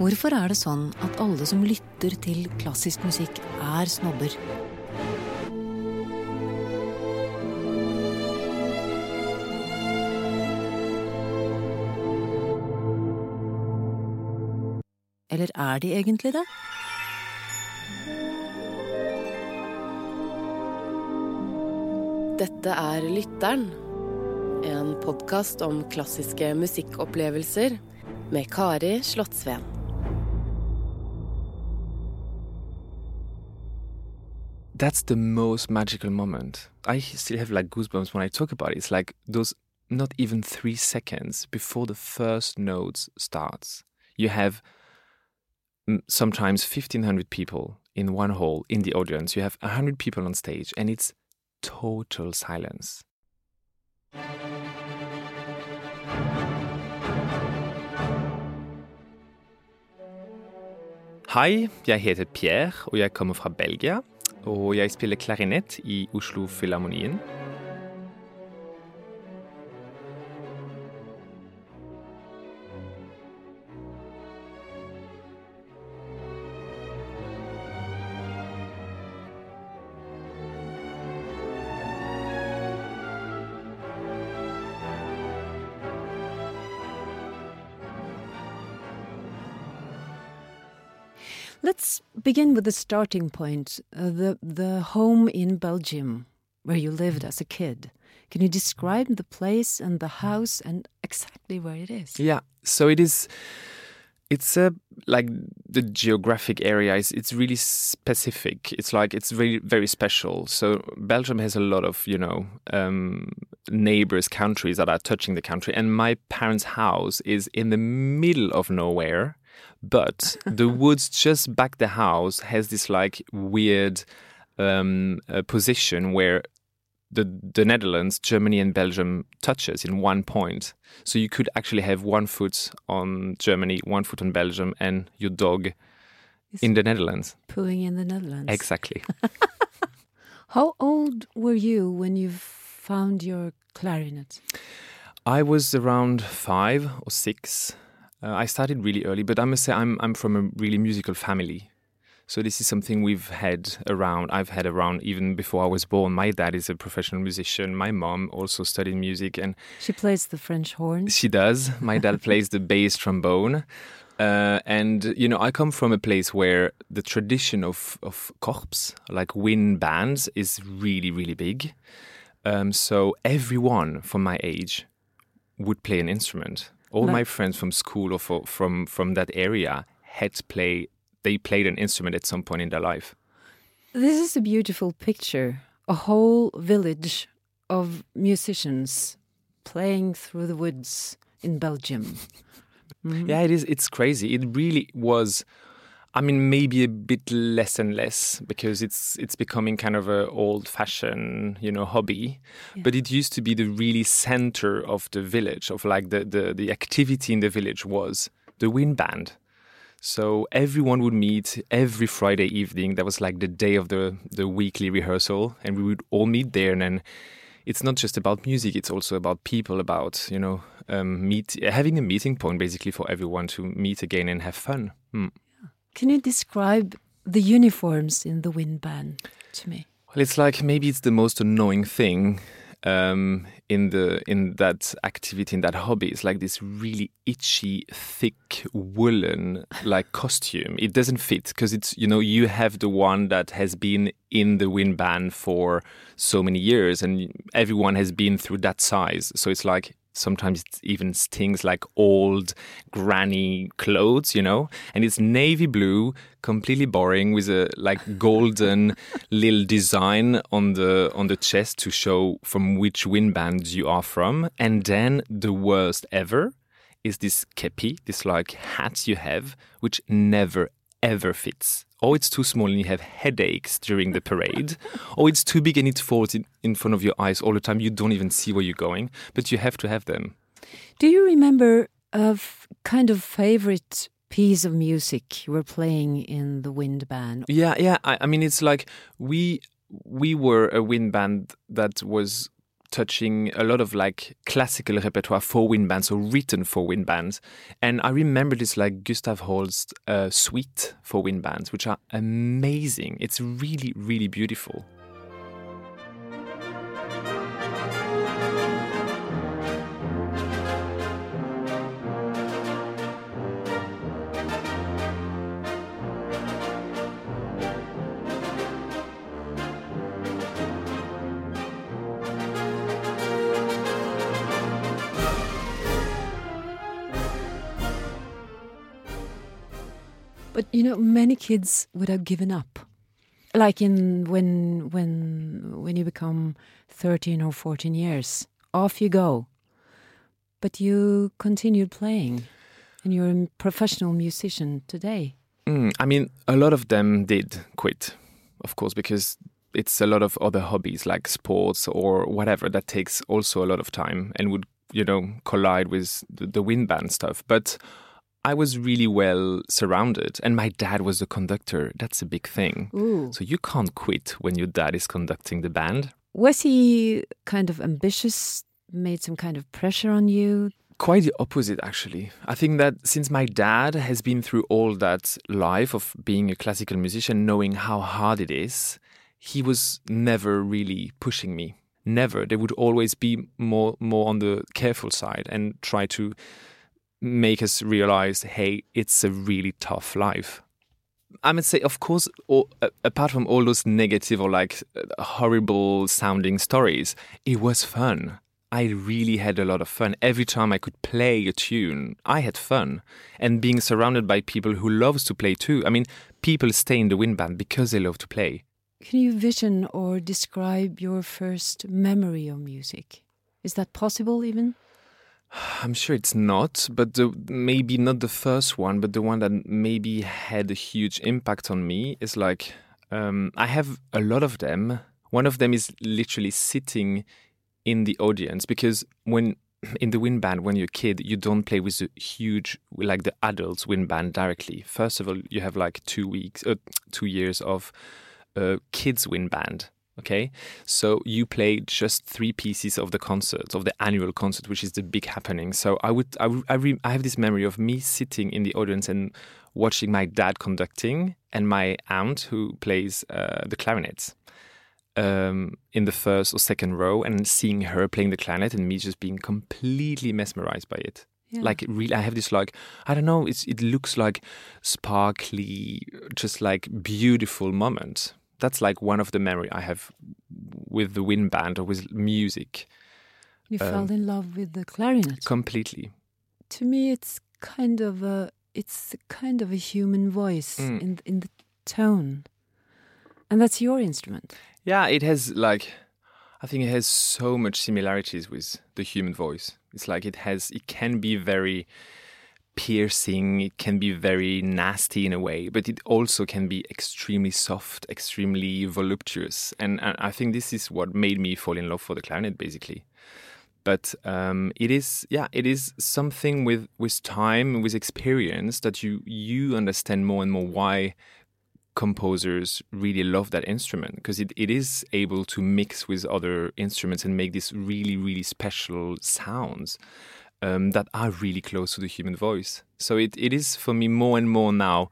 Hvorfor er det sånn at alle som lytter til klassisk musikk, er snobber? Eller er de egentlig det? Dette er Lytteren, en podkast om klassiske musikkopplevelser med Kari Slottsveen. That's the most magical moment. I still have like goosebumps when I talk about it. It's like those not even three seconds before the first notes starts. You have sometimes 1500 people in one hall in the audience. You have 100 people on stage and it's total silence. Hei, jeg heter Pierre, og jeg kommer fra Belgia. Og jeg spiller klarinett i Oslo Filharmonien. Begin with the starting point, uh, the the home in Belgium where you lived as a kid. Can you describe the place and the house and exactly where it is? Yeah, so it is. It's a like the geographic area is it's really specific. It's like it's very very special. So Belgium has a lot of you know um, neighbors countries that are touching the country, and my parents' house is in the middle of nowhere but the woods just back the house has this like weird um, uh, position where the the Netherlands, Germany, and Belgium touches in one point. So you could actually have one foot on Germany, one foot on Belgium, and your dog Is in the Netherlands. Pooing in the Netherlands. Exactly. How old were you when you found your clarinet? I was around five or six. Uh, I started really early, but I must say I'm I'm from a really musical family. So this is something we've had around. I've had around even before I was born. My dad is a professional musician. My mom also studied music, and She plays the French horn. she does. My dad plays the bass trombone. Uh, and you know, I come from a place where the tradition of of corps, like wind bands, is really really big. Um, so everyone from my age would play an instrument. All Like- my friends from school or for, from from that area had play. They played an instrument at some point in their life. This is a beautiful picture. A whole village of musicians playing through the woods in Belgium. Mhm. Yeah, it is. It's crazy. It really was. I mean, maybe a bit less and less because it's it's becoming kind of an old-fashioned, you know, hobby. Yeah. But it used to be the really center of the village, of like the the the activity in the village was the wind band. So everyone would meet every Friday evening. That was like the day of the the weekly rehearsal, and we would all meet there. And then it's not just about music; it's also about people, about you know, um, meet having a meeting point basically for everyone to meet again and have fun. Hmm. Can you describe the uniforms in the wind band to me? Well, it's like maybe it's the most annoying thing um, in the in that activity in that hobby. It's like this really itchy, thick woolen like costume. It doesn't fit because it's you know you have the one that has been in the wind band for so many years, and everyone has been through that size. So it's like sometimes it even stings like old granny clothes, you know. And it's navy blue, completely boring, with a like golden little design on the on the chest to show from which wind band you are from. And then the worst ever is this kepi, this like hat you have, which never ever fits. Or it's too small and you have headaches during the parade. or it's too big and it falls in, in front of your eyes all the time. You don't even see where you're going, but you have to have them. Do you remember a kind of favorite piece of music you were playing in the wind band? Yeah, yeah. I, I mean, it's like we we were a wind band that was touching a lot of like classical repertoire for wind bands or written for wind bands. And I remember this like Gustav Holst uh, suite for wind bands, which are amazing. It's really, really beautiful. But you know, many kids would have given up. Like in when when when you become thirteen or fourteen years, off you go. But you continued playing, and you're a professional musician today. Mm, I mean, a lot of them did quit, of course, because it's a lot of other hobbies like sports or whatever that takes also a lot of time and would, you know, collide with the, the wind band stuff. But I was really well surrounded, and my dad was the conductor. That's a big thing. Ooh. So you can't quit when your dad is conducting the band. Was he kind of ambitious? Made some kind of pressure on you? Quite the opposite, actually. I think that since my dad has been through all that life of being a classical musician, knowing how hard it is, he was never really pushing me. Never. They would always be more more on the careful side and try to make us realize, hey, it's a really tough life. I would say, of course, all, apart from all those negative or like horrible sounding stories, it was fun. I really had a lot of fun. Every time I could play a tune, I had fun. And being surrounded by people who loves to play too. I mean, people stay in the wind band because they love to play. Can you vision or describe your first memory of music? Is that possible even? I'm sure it's not, but the, maybe not the first one, but the one that maybe had a huge impact on me is like um, I have a lot of them. One of them is literally sitting in the audience because when in the wind band when you're a kid you don't play with the huge like the adults wind band directly first of all you have like two weeks uh, two years of uh, kids wind band okay? So you play just three pieces of the concert of the annual concert which is the big happening. So i would i, I, re, I have this memory of me sitting in the audience and watching my dad conducting and my aunt who plays uh, the clarinets um, in the first or second row and seeing her playing the clarinet and me just being completely mesmerized by it. Yeah. like really i have this like i don't know it's it looks like sparkly just like beautiful moment that's like one of the memory i have with the wind band or with music You Um, fell in love with the clarinet. completely to me, it's kind of a it's kind of a human voice Mm. in in the tone, and that's your instrument. yeah it has like i think it has so much similarities with the human voice it's like it has it can be very piercing it can be very nasty in a way but it also can be extremely soft extremely voluptuous. And, and i think this is what made me fall in love for the clarinet basically. But um, it is yeah it is something with with time with experience that you you understand more and more why composers really love that instrument because it, it is able to mix with other instruments and make these really really special sounds um, that are really close to the human voice so it, it is for me more and more now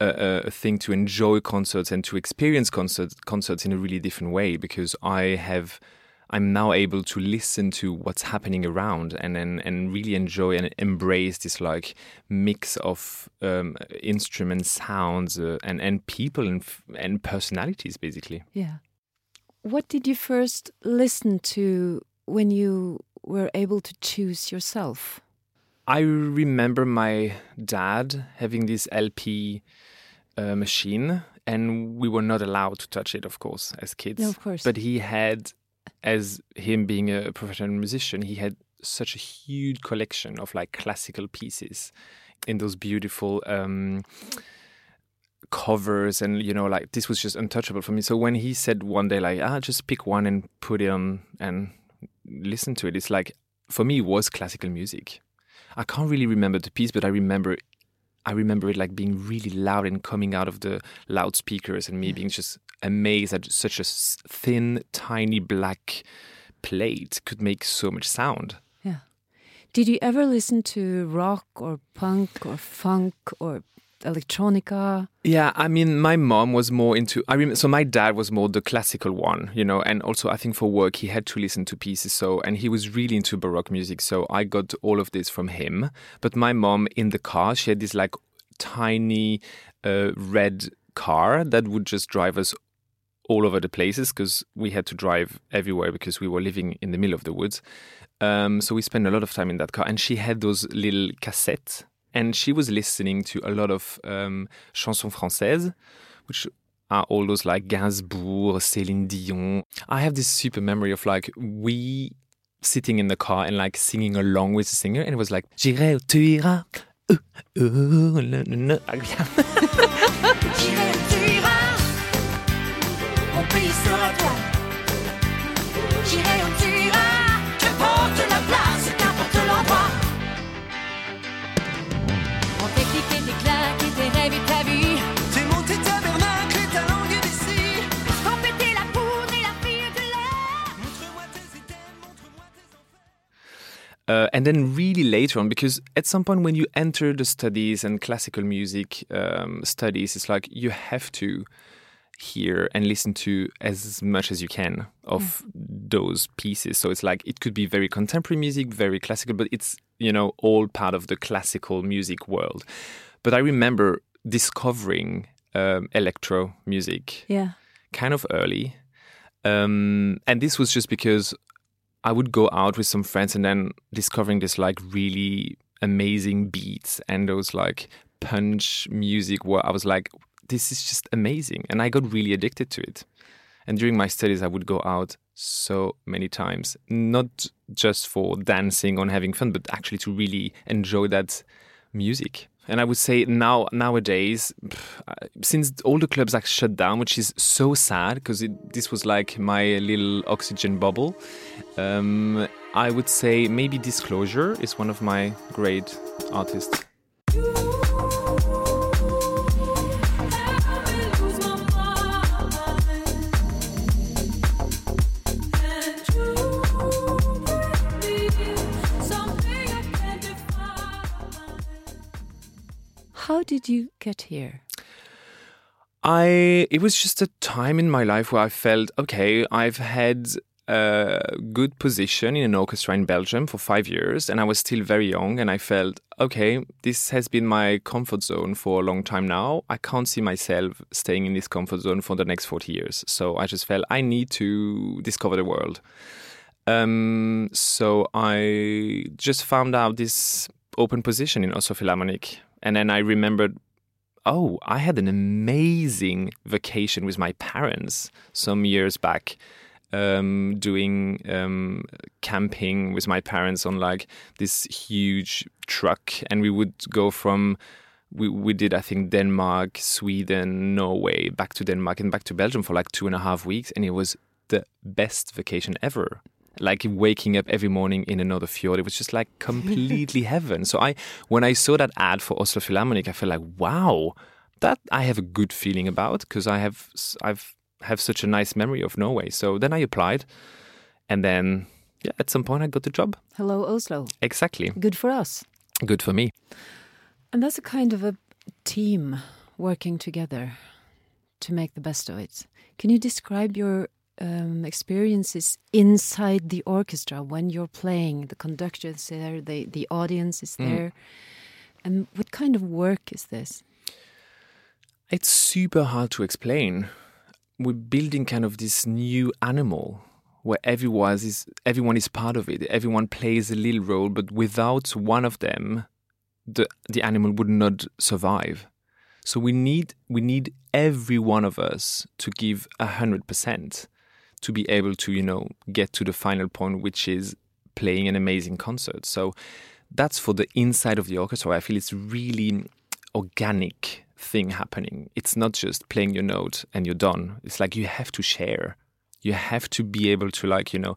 a, a, thing to enjoy concerts and to experience concerts concerts in a really different way because I have I'm now able to listen to what's happening around and and, and really enjoy and embrace this like mix of um, instrument sounds uh, and and people and, and personalities basically. Yeah. What did you first listen to when you were able to choose yourself? I remember my dad having this LP uh, machine, and we were not allowed to touch it, of course, as kids. No, of course. But he had, as him being a professional musician, he had such a huge collection of like classical pieces in those beautiful um, covers, and you know, like this was just untouchable for me. So when he said one day, like, ah, just pick one and put it on and listen to it, it's like for me, it was classical music. I can't really remember the piece, but I remember I remember it like being really loud and coming out of the loudspeakers and me being just amazed at such a thin, tiny black plate could make so much sound. Yeah. Did you ever listen to rock or punk or funk or electronica? Yeah, I mean, my mom was more into. I remember, so my dad was more the classical one, you know, and also I think for work he had to listen to pieces. So, and he was really into baroque music. So I got all of this from him. But my mom in the car, she had this like tiny uh, red car that would just drive us all over the places because we had to drive everywhere because we were living in the middle of the woods. Um, so we spent a lot of time in that car, and she had those little cassettes, and she was listening to a lot of um, chansons françaises, which are all those like Gainsbourg, Céline Dion. I have this super memory of like we sitting in the car and like singing along with the singer, and it was like J'irai où tu iras. No. J'irai tu iras, Uh, and then really later on, because at some point when you enter the studies and classical music um, studies, it's like you have to hear and listen to as much as you can of those pieces. So it's like it could be very contemporary music, very classical, but it's you know all part of the classical music world. But I remember discovering um, electro music Yeah. kind of early. Um, and this was just because I would go out with some friends and then discovering this like really amazing beats and those like punch music where I was like, this is just amazing. And I got really addicted to it. And during my studies, I would go out so many times, not just for dancing or having fun, but actually to really enjoy that music. And I would say now nowadays, since all the clubs are shut down, which is so sad because this was like my little oxygen bubble. Um, I would say maybe Disclosure is one of my great artists. Did you get here? I it was just a time in my life where I felt okay. I've had a good position in an orchestra in Belgium for five years, and I was still very young. And I felt okay. This has been my comfort zone for a long time now. I can't see myself staying in this comfort zone for the next forty years. So I just felt I need to discover the world. Um, so I just found out this open position in Oslo Philharmonic, and then I remembered oh, I had an amazing vacation with my parents some years back, um, doing um, camping with my parents on like this huge truck, and we would go from. We, we did I think Denmark, Sweden, Norway, back to Denmark and back to Belgium for like two and a half weeks, and it was the best vacation ever. Like waking up every morning in another fjord, it was just like completely heaven. So I, when I saw that ad for Oslo Philharmonic, I felt like, wow, that I have a good feeling about because I have I've have such a nice memory of Norway. So then I applied, and then yeah, at some point I got the job. Hello, Oslo. Exactly, Good for us. good for me. And that's a kind of a team working together to make the best of it. Can you describe your um, experiences inside the orchestra when you're playing? The conductor is there, the, the audience is there. And what kind of work is this? It's super hard to explain. We're building kind of this new animal where everyone is everyone is part of it. Everyone plays a little role, but without one of them, the the animal would not survive. So we need we need every one of us to give a hundred percent to be able to you know get to the final point, which is playing an amazing concert. So that's for the inside of the orchestra. I feel it's really organic thing happening. It's not just playing your note and you're done. It's like you have to share. You have to be able to like, you know,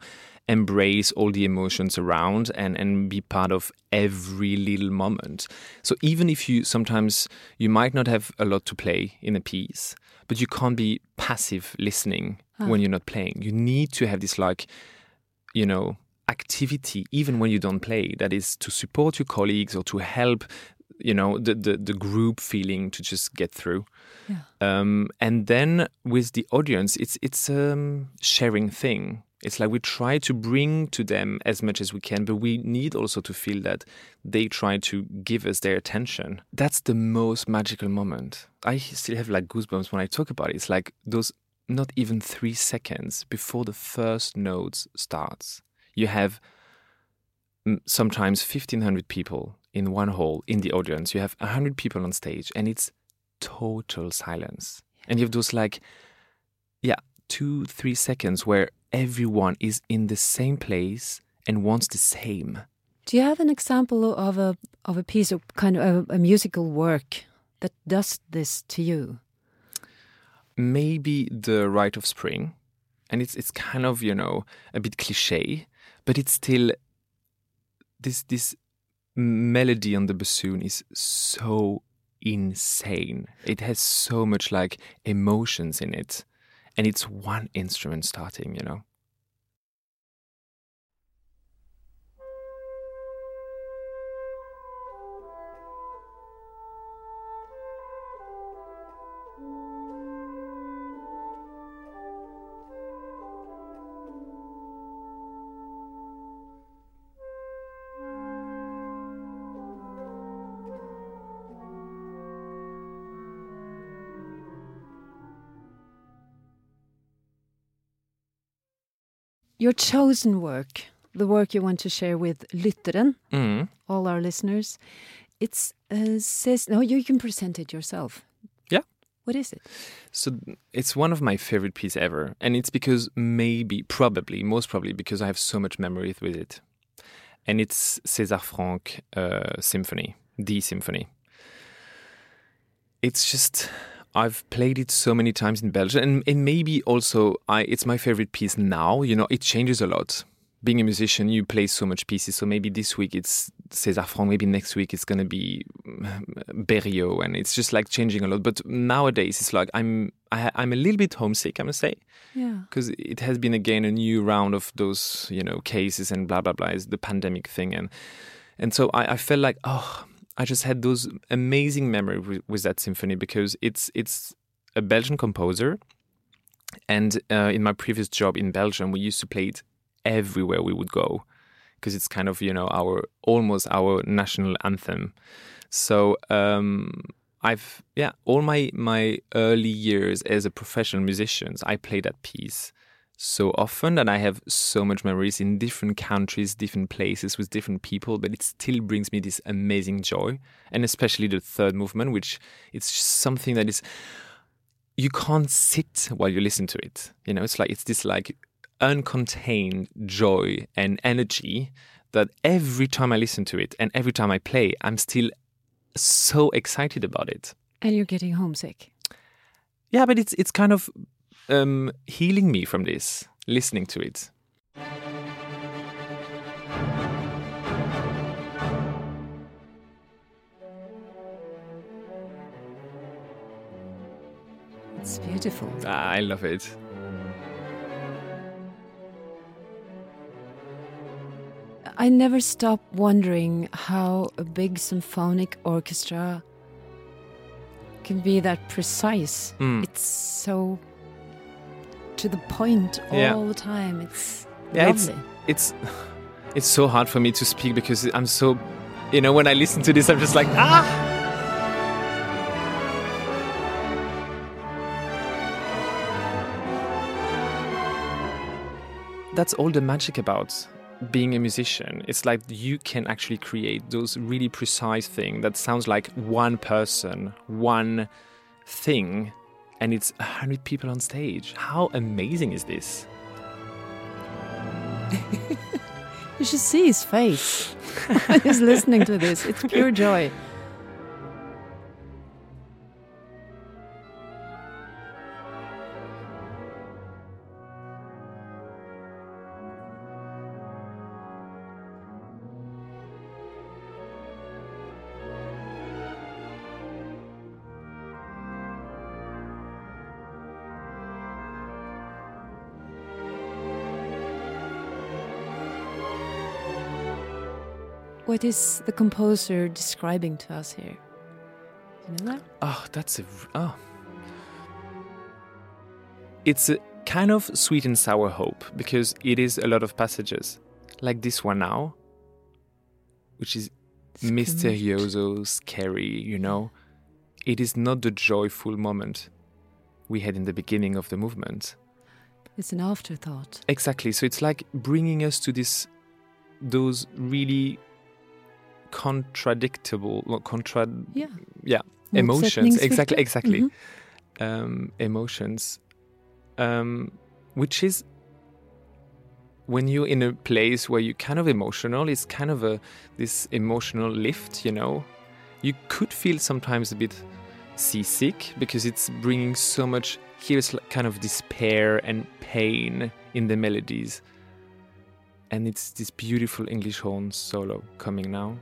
embrace all the emotions around and and be part of every little moment. So even if you sometimes you might not have a lot to play in a piece, but you can't be passive listening when you're not playing. You need to have this like you know, activity, even when you don't play, that is to support your colleagues or to help, you know, the, the, the group feeling to just get through. Yeah. Um, and then with the audience, it's it's um sharing thing. It's like we try to bring to them as much as we can, but we need also to feel that they try to give us their attention. That's the most magical moment. I still have like goosebumps when I talk about it. It's like those not even three seconds before the first notes starts. You have mm, sometimes 1500 people in one hall in the audience. You have 100 people on stage and it's total silence. And you have those like, yeah, two, three seconds where everyone is in the same place and wants the same. Do you have an example of a of a piece of kind of a, a musical work that does this to you? maybe the rite of spring and it's it's kind of you know a bit cliche but it's still this this melody on the bassoon is so insane it has so much like emotions in it and it's one instrument starting you know Your chosen work, the work you want to share with Lytteren, mm. all our listeners, it's uh, says no. You can present it yourself. Yeah. What is it? So it's one of my favorite pieces ever, and it's because maybe, probably, most probably, because I have so much memory with it, and it's César Franck uh, symphony, D symphony. It's just I've played it so many times in Belgium, and, and maybe also I it's my favorite piece now. You know, it changes a lot. Being a musician, you play so much pieces. So maybe this week it's César Franck, maybe next week it's gonna be mm, Berriot, and it's just like changing a lot. But nowadays, it's like I'm I, I'm a little bit homesick, I must say, Yeah. because it has been again a new round of those you know cases and blah blah blah. is the pandemic thing, and and so I, I felt like oh I just had those amazing memories with, with that symphony because it's it's a Belgian composer, and uh, in my previous job in Belgium, we used to play it everywhere we would go because it's kind of you know our almost our national anthem. So um, I've yeah all my my early years as a professional musician, I played that piece so often that I have so much memories in different countries, different places with different people, but it still brings me this amazing joy. And especially the third movement, which it's something that is you can't sit while you listen to it. You know, it's like it's this like uncontained joy and energy that every time I listen to it and every time I play, I'm still so excited about it. And you're getting homesick. Yeah, but it's it's kind of um, healing me from this, listening to it. It's beautiful. Ah, I love it. I never stop wondering how a big symphonic orchestra can be that precise. Mm. It's so to the point all Yeah. the time. It's Yeah, it's- lovely. It's it's so hard for me to speak because I'm so, you know, when I listen to this, I'm just like ah. That's all the magic about being a musician. It's like you can actually create those really precise things that sounds like one person, one thing, and it's a hundred people on stage. How amazing is this? You should see his face. He's listening to this. It's pure joy. What is the composer describing to us here? Do you know that? Oh, that's a oh. It's a kind of sweet and sour hope because it is a lot of passages, like this one now, which is misterioso, scary. You know, it is not the joyful moment we had in the beginning of the movement. It's an afterthought. Exactly. So it's like bringing us to this, those really contradictable, not contra, Yeah. yeah, emotions. Exactly, exactly. Mhm. um, emotions, um, which is when you're in a place where you're kind of emotional. It's kind of a this emotional lift, you know. You could feel sometimes a bit seasick because it's bringing so much. Here's kind of despair and pain in the melodies, and it's this beautiful English horn solo coming now.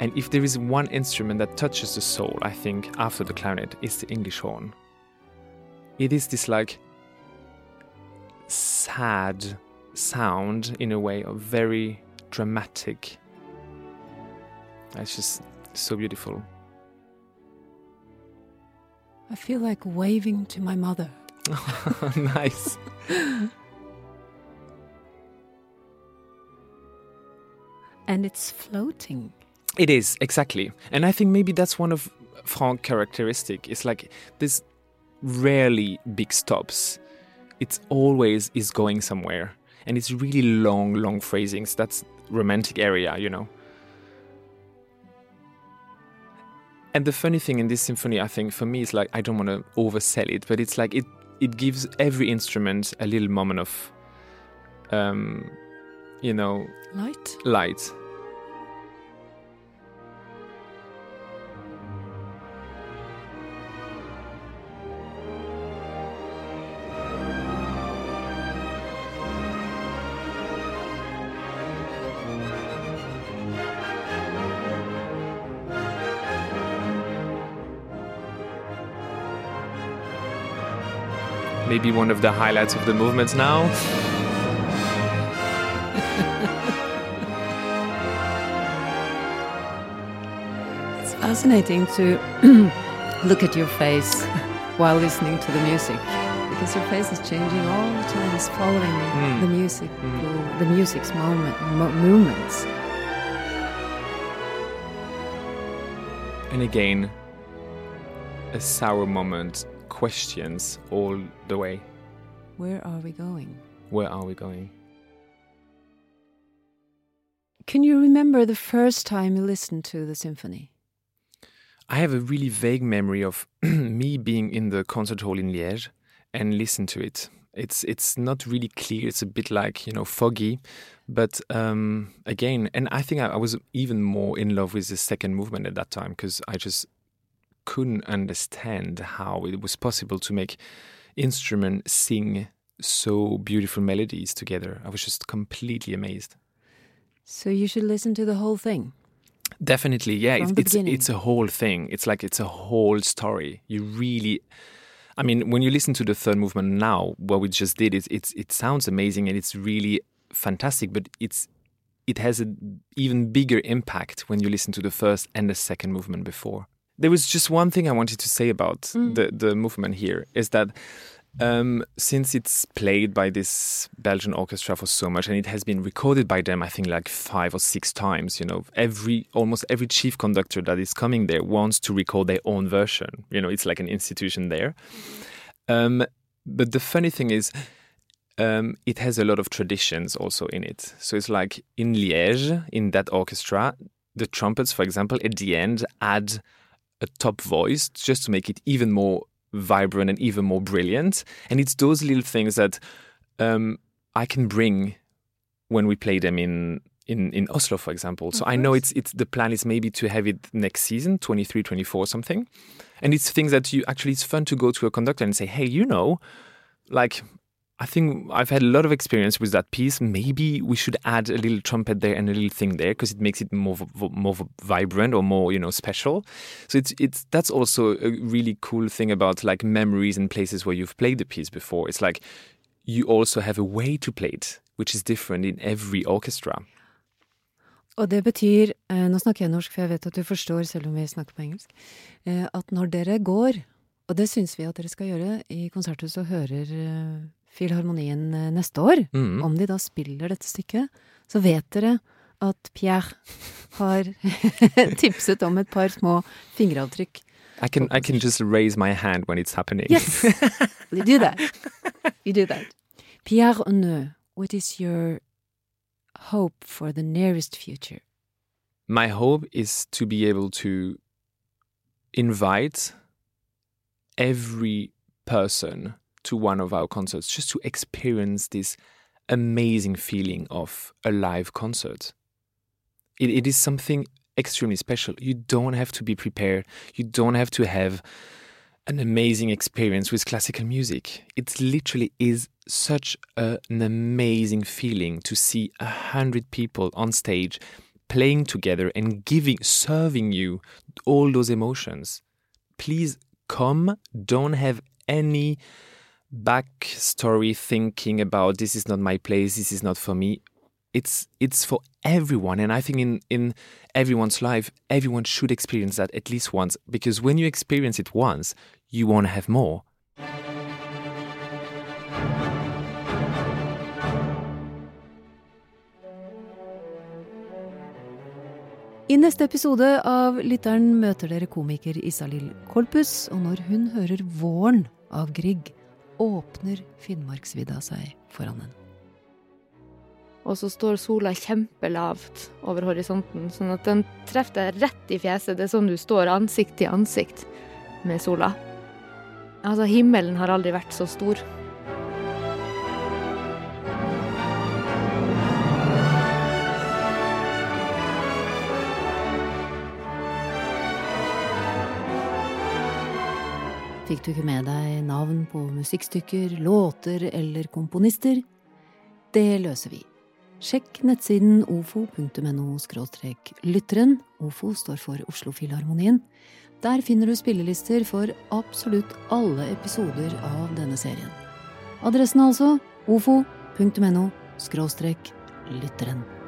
And if there is one instrument that touches the soul, I think, after the clarinet, it's the English horn. It is this like sad sound in a way of very dramatic. It's just so beautiful. I feel like waving to my mother. nice. And it's floating. It is exactly, and I think maybe that's one of Franck characteristic. It's like there's rarely big stops. It's always is going somewhere, and it's really long, long phrasings. That's romantic area, you know. And the funny thing in this symphony, I think, for me, is like I don't want to oversell it, but it's like it it gives every instrument a little moment of, um, you know, Light? light. Maybe one of the highlights of the movements now. It's fascinating to look at your face while listening to the music because your face is changing all the time. It's following Mm. the music, Mm. the music's moment, mo- movements. And again, a sour moment, questions all the way. Where are we going? Where are we going? Can you remember the first time you listened to the symphony? I have a really vague memory of me being in the concert hall in Liège and listen to it. It's it's not really clear. It's a bit like you know foggy, but um, again, and I think I, I was even more in love with the second movement at that time because I just couldn't understand how it was possible to make instruments sing so beautiful melodies together. I was just completely amazed. So you should listen to the whole thing. Definitely, yeah. It's it's, it's a whole thing. It's like it's a whole story. You really, I mean, when you listen to the third movement now, what we just did is it's it sounds amazing and it's really fantastic, but it's it has an even bigger impact when you listen to the first and the second movement before. There was just one thing I wanted to say about Mm. the the movement here is that um, since it's played by this Belgian orchestra for so much, and it has been recorded by them, I think like five or six times. You know, every almost every chief conductor that is coming there wants to record their own version. You know, it's like an institution there. Um, but the funny thing is, um, it has a lot of traditions also in it. So it's like in Liège, in that orchestra, the trumpets, for example, at the end add a top voice just to make it even more vibrant and even more brilliant. And it's those little things that um, I can bring when we play them in. In, in Oslo, for example. So I know it's it's the plan is maybe to have it next season, 23, 24, something. And it's things that you actually it's fun to go to a conductor and say, hey, you know, like I think I've had a lot of experience with that piece. Maybe we should add a little trumpet there and a little thing there because it makes it more more vibrant or more you know special. So it's it's that's also a really cool thing about like memories and places where you've played the piece before. It's like you also have a way to play it, which is different in every orchestra. Og det betyr, eh, nå snakker jeg norsk for jeg vet at du forstår selv om vi snakker på engelsk, eh, at når dere går, og det syns vi at dere skal gjøre i Konserthuset og hører eh, Filharmonien eh, neste år, Mm. om de da spiller dette stykket, så vet dere at Pierre har tipset om et par små fingeravtrykk. I can I can just raise my hand when it's happening. Yes! You do that. You do that. Pierre Honneux, what is your hope for the nearest future? my hope is to be able to invite every person to one of our concerts just to experience this amazing feeling of a live concert. It, it is something extremely special. You don't have to be prepared, you don't have to have an amazing experience with classical music. It literally is such a, an amazing feeling to see a hundred people on stage playing together and giving, serving you all those emotions. Please come. Don't have any backstory thinking about this is not my place, this is not for me. It's it's for everyone, and I think in in everyone's life, everyone should experience that at least once. Because when you experience it once, you want to have more. I neste episode av Lytteren møter dere komiker Isalill Kolpus, og når hun hører Våren av Grieg, åpner Finnmarksvidda seg foran henne. Og så står sola kjempelavt over horisonten, sånn at den treffer deg rett i fjeset. Det er sånn du står ansikt til ansikt med sola. Altså, himmelen har aldri vært så stor. Fikk du ikke med deg navn på musikkstykker, låter eller komponister? Det løser vi. Sjekk nettsiden ofo.no lytteren. Ofo står for Oslofilharmonien. Der finner du spillelister for absolutt alle episoder av denne serien. Adressen altså ofo.no lytteren.